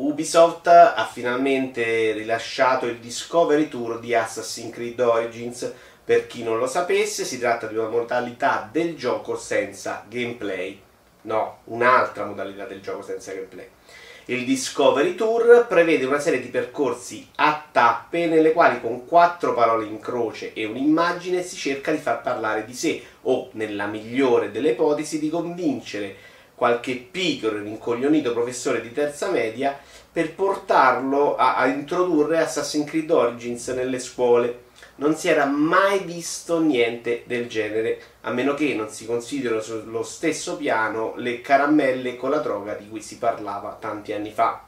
Ubisoft ha finalmente rilasciato il Discovery Tour di Assassin's Creed Origins. Per chi non lo sapesse, si tratta di una modalità del gioco senza gameplay. No, un'altra modalità del gioco senza gameplay. Il Discovery Tour prevede una serie di percorsi a tappe nelle quali con quattro parole in croce e un'immagine si cerca di far parlare di sé o, nella migliore delle ipotesi, di convincere qualche e rincoglionito professore di terza media per portarlo a, a introdurre Assassin's Creed Origins nelle scuole. Non si era mai visto niente del genere, a meno che non si considerino sullo stesso piano le caramelle con la droga di cui si parlava tanti anni fa.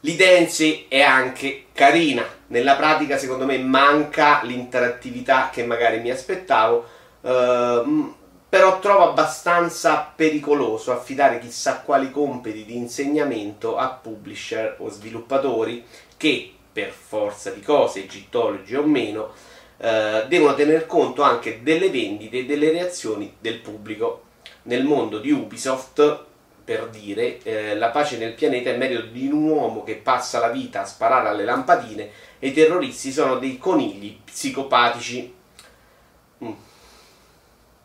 L'idea in sé è anche carina, nella pratica secondo me manca l'interattività che magari mi aspettavo, uh, però trovo abbastanza pericoloso affidare chissà quali compiti di insegnamento a publisher o sviluppatori che, per forza di cose, egittologi o meno, eh, devono tener conto anche delle vendite e delle reazioni del pubblico. Nel mondo di Ubisoft, per dire, eh, la pace nel pianeta è merito di un uomo che passa la vita a sparare alle lampadine e i terroristi sono dei conigli psicopatici. Mm.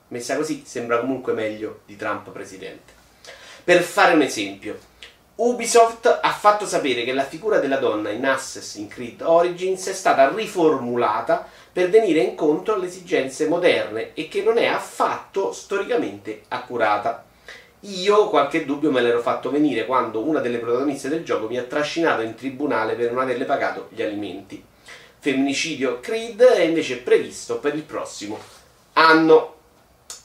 Messa così sembra comunque meglio di Trump presidente. Per fare un esempio, Ubisoft ha fatto sapere che la figura della donna in Assassin's Creed Origins è stata riformulata per venire incontro alle esigenze moderne e che non è affatto storicamente accurata. Io qualche dubbio me l'ero fatto venire quando una delle protagoniste del gioco mi ha trascinato in tribunale per non averle pagato gli alimenti. Femminicidio Creed è invece previsto per il prossimo anno.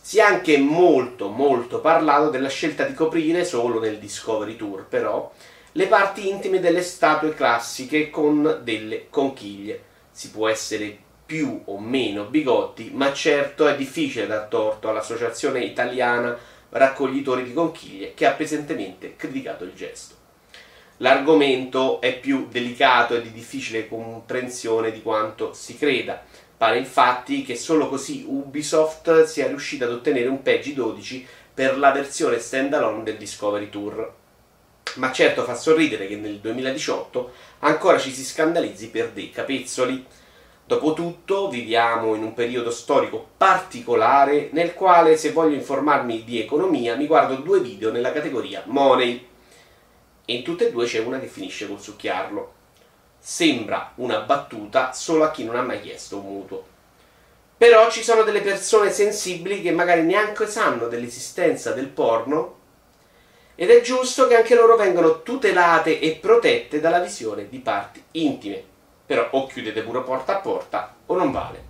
Si è anche molto molto parlato della scelta di coprire solo nel Discovery Tour, però, le parti intime delle statue classiche con delle conchiglie. Si può essere più o meno bigotti, ma certo è difficile dar torto all'Associazione Italiana Raccoglitori di Conchiglie che ha pesantemente criticato il gesto. L'argomento è più delicato e di difficile comprensione di quanto si creda Pare infatti che solo così Ubisoft sia riuscita ad ottenere un PEGI 12 per la versione standalone del Discovery Tour. Ma certo fa sorridere che nel 2018 ancora ci si scandalizzi per dei capezzoli. Dopotutto viviamo in un periodo storico particolare nel quale se voglio informarmi di economia mi guardo due video nella categoria Money e in tutte e due c'è una che finisce col succhiarlo sembra una battuta solo a chi non ha mai chiesto un mutuo. Però ci sono delle persone sensibili che magari neanche sanno dell'esistenza del porno ed è giusto che anche loro vengano tutelate e protette dalla visione di parti intime. Però o chiudete pure porta a porta o non vale.